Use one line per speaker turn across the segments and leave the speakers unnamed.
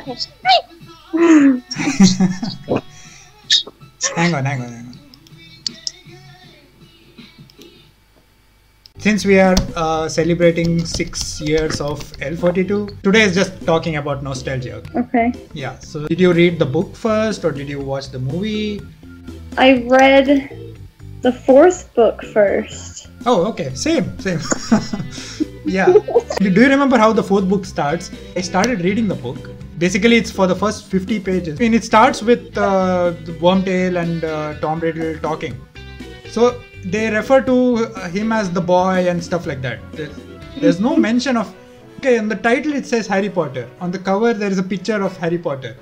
Okay.
hang on, hang on, hang on. Since we are uh, celebrating six years of L42, today is just talking about nostalgia.
Okay.
Yeah. So, did you read the book first, or did you watch the movie?
I read the fourth book first.
Oh, okay. Same, same. yeah. Do you remember how the fourth book starts? I started reading the book. Basically, it's for the first 50 pages. I mean, it starts with uh, the Wormtail and uh, Tom Riddle talking. So they refer to uh, him as the boy and stuff like that. There's, there's no mention of. Okay, in the title it says Harry Potter. On the cover there is a picture of Harry Potter.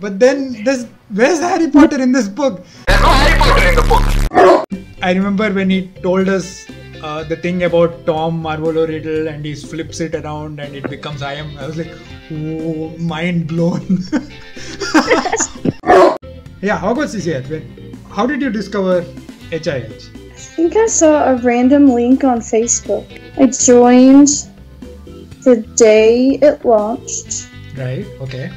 But then there's where's Harry Potter in this book?
There's no Harry Potter in the book.
I remember when he told us uh, the thing about Tom Marvolo Riddle and he flips it around and it becomes I am. I was like, oh, mind blown. yeah, how about CCH? When, how did you discover HIH?
I think I saw a random link on Facebook. I joined the day it launched.
Right, okay.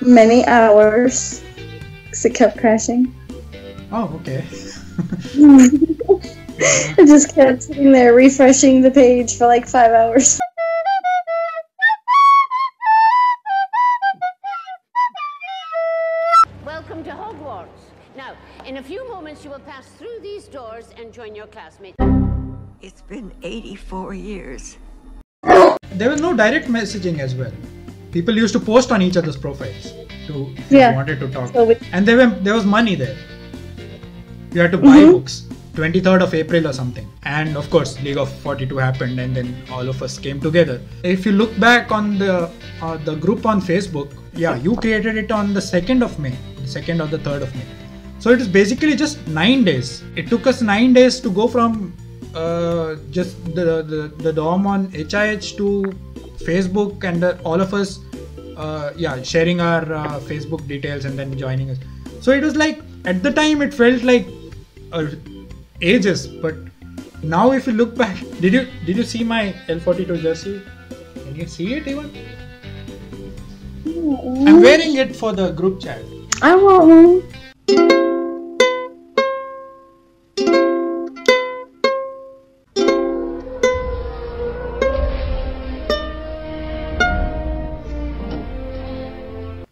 Many hours. Because it kept crashing.
Oh, okay.
I just kept sitting there refreshing the page for like five hours.
Welcome to Hogwarts. Now, in a few moments, you will pass through these doors and join your classmates.
It's been 84 years.
There was no direct messaging as well. People used to post on each other's profiles to if
Yeah.
they wanted to talk.
So we-
and there were there was money there. You had to buy
Mm-hmm.
books. 23rd of April or something. And of course, League of 42 happened, and then all of us came together. If you look back on the uh, the group on Facebook, yeah, you created it on the 2nd of May, the 2nd or the 3rd of May. So it is basically just nine days. It took us nine days to go from uh, just the, the the DOM on HIH to Facebook, and uh, all of us, uh, yeah, sharing our uh, Facebook details and then joining us. So it was like at the time it felt like uh, ages, but now if you look back, did you did you see my L42 jersey? Can you see it even? I'm wearing it for the group chat.
I want one.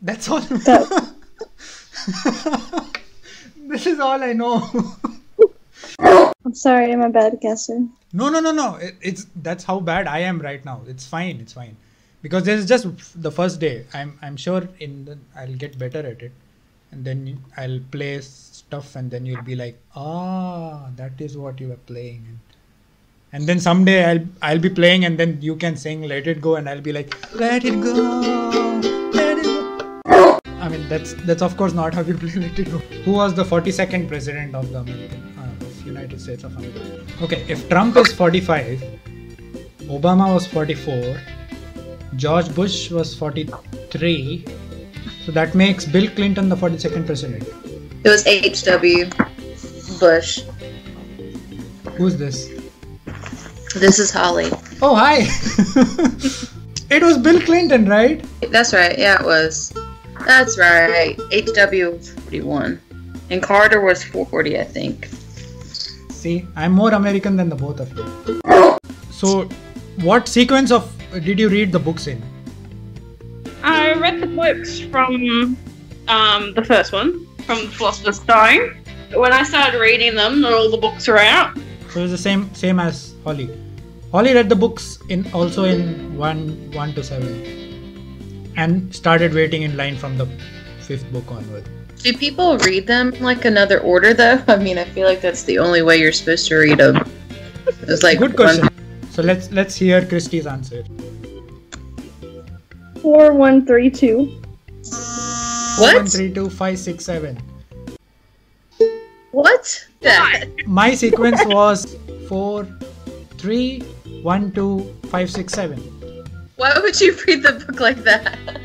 That's all.
That-
this is all I know.
I'm sorry, I'm a bad guesser.
No, no, no, no. It, it's that's how bad I am right now. It's fine. It's fine. Because this is just the first day. I'm I'm sure in the, I'll get better at it, and then I'll play stuff, and then you'll be like, ah, that is what you were playing. And, and then someday I'll I'll be playing, and then you can sing "Let It Go," and I'll be like, "Let it go, let it go." I mean, that's that's of course not how you play "Let It Go." Who was the 42nd president of the American United States of America? Okay, if Trump is 45, Obama was 44, George Bush was 43, so that makes Bill Clinton the 42nd president.
It was H.W. Bush.
Who's this?
This is Holly.
Oh, hi! it was Bill Clinton, right?
That's right. Yeah, it was. That's right. H.W. was 41. And Carter was 40, I think.
See, I'm more American than the both of you. So, what sequence of did you read the books in?
I read the books from um, the first one, from Philosopher's Stone. When I started reading them, not all the books were out.
So it's the same same as Holly. Holly read the books in also in one one to seven, and started waiting in line from the fifth book onward.
Do people read them like another order, though? I mean, I feel like that's the only way you're supposed to read them. It's like
Good
one-
question. So let's let's hear Christie's answer.
4132.
One,
What?
three, two, five, six, seven.
What? That.
My sequence was four, three, one, two, five, six, seven.
Why would you read the book like that?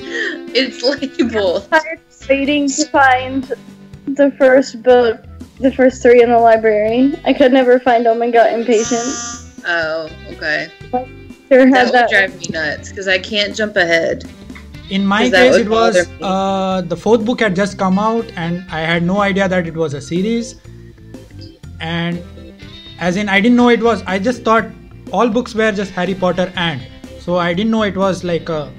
It's labeled.
I'm waiting to find the first book, the first three in the library. I could never find them and got impatient.
Oh, okay.
Sure
That
had
would
that.
drive me nuts because I can't jump ahead.
In my case, it was uh, the fourth book had just come out, and I had no idea that it was a series. And as in, I didn't know it was. I just thought all books were just Harry Potter, and so I didn't know it was like a.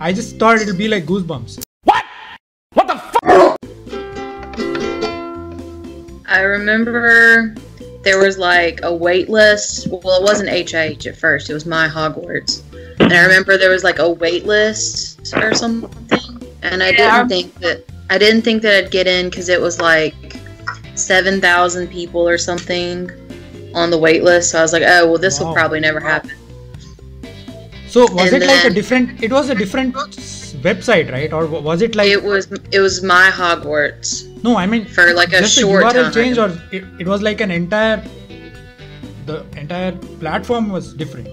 I just thought it'll be like Goosebumps.
I remember there was like a wait list. Well, it wasn't HH at first. It was my Hogwarts, and I remember there was like a wait list or something. And I
Yeah.
didn't think that I didn't think that I'd get in because it was like seven thousand people or something on the wait list. So I was like, oh well, this will probably never happen.
So was
And
it like a different? It was a different s- website, right? Or was it like
It was it was my Hogwarts.
no? I mean
for, like, a short
URL
time.
change, or it, it was like an entire. The entire platform was different.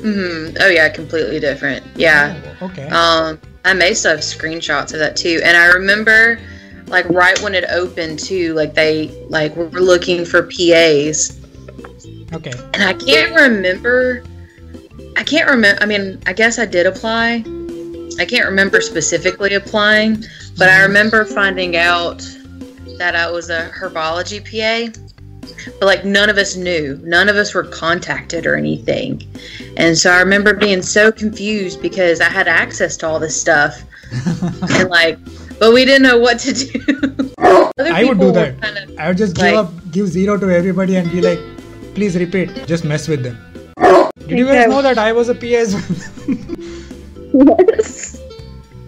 hmm Oh yeah, completely different. Yeah.
Oh, okay.
Um, I may still have screenshots of that too. And I remember, like, right when it opened too, like they like were looking for PAs,
okay.
and I can't remember. I can't remember. I mean, I guess I did apply. I can't remember specifically applying, but I remember finding out that I was a herbology PA. But like none of us knew. None of us were contacted or anything. And so I remember being so confused because I had access to all this stuff. and like but we didn't know what to do. Other
I would do that.
Kind of,
I would just give up, give zero to everybody, and be like, "Please repeat." Just mess with them. Did you guys know that I was a PA as well?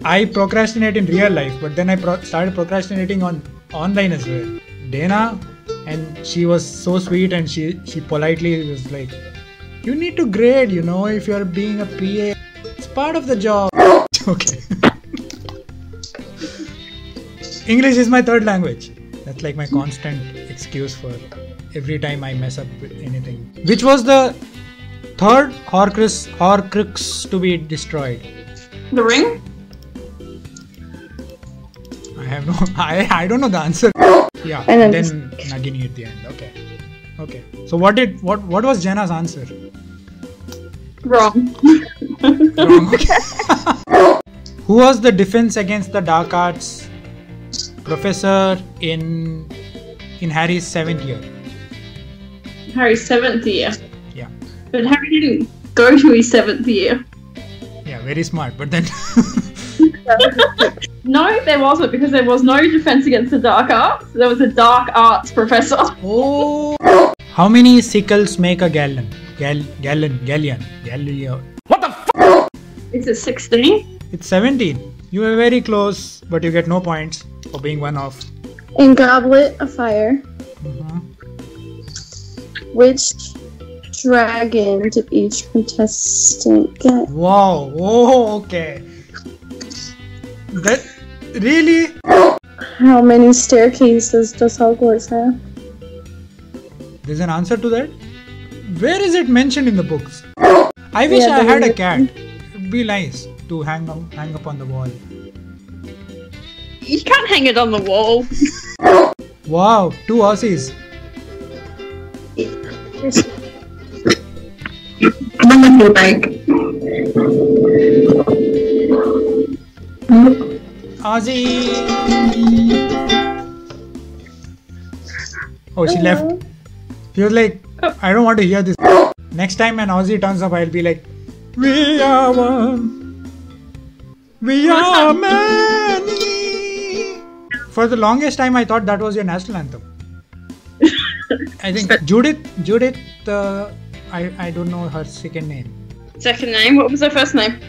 I procrastinate in real life, but then I pro- started procrastinating on online as well. Dana, and she was so sweet, and she she politely was like, "You need to grade, you know, if you're being a PA. It's part of the job." okay. English is my third language. That's like my constant excuse for every time I mess up with anything. Which was the third Horcrux, Horcrux to be destroyed?
The ring?
I have no. I I don't know the answer. Yeah,
And
and
then
then Nagini at the end. Okay, okay. So what did what what was Jenna's answer?
Wrong.
Wrong. Who was the defense against the dark arts professor in in Harry's seventh year?
Harry's seventh year.
Yeah,
But Harry didn't go to his seventh year.
yeah, very smart. But then
No, there wasn't because there was no defense against the dark arts. There was a dark arts professor.
oh, how many sickles make a gallon? Gal gallon galleon galleon.
Is it 16?
It's 17. You were very close, but you get no points for being one off.
In Goblet of Fire, mm-hmm. which dragon did each contestant get?
Wow. Oh, okay. That really?
How many staircases does Hogwarts have?
There's an answer to that. Where is it mentioned in the books? I wish
Yeah,
I had a cat. It'd be nice to hang up, hang up on the wall.
You can't hang it on the wall.
Wow, two Aussies. Aussie. Oh, she left. She was like, I don't want to hear this. Next time an Aussie turns up, I'll be like, We are one. We are many. For the longest time, I thought that was your national anthem. I think Judith, Judith, uh, I, I don't know her second name.
Second name? What was her first name?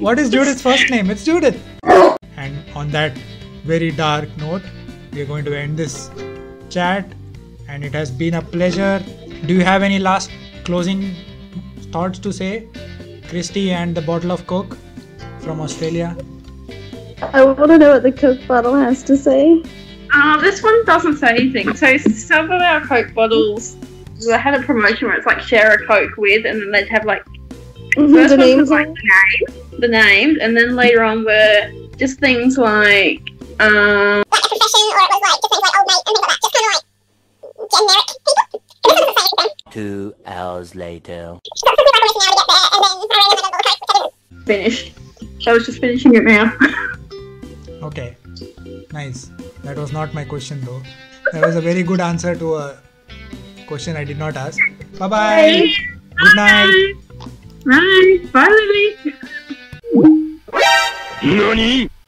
What is Judith's first name? It's Judith. And on that very dark note, we are going to end this chat. And it has been a pleasure. Do you have any last closing thoughts to say? Christy and the bottle of Coke from Australia.
I want to know what the Coke bottle has to say.
Uh, this one doesn't say anything. So some of our Coke bottles, they had a promotion where it's like share a Coke with, and then they'd have like first
the
one
names
was like the name, the names, and then later on were just things like um,
like a profession or it was like just things like old mate and things like that. Just kind of like generic people. It doesn't say anything.
Two hours later.
So it took me like almost an hour to get there and then I ran out of all the coke, which I didn't
finished. I was just finishing it now.
Okay. Nice. That was not my question though. That was a very good answer to a question I did not ask. Bye bye. Good night.
Bye. Bye, Lily.
NANI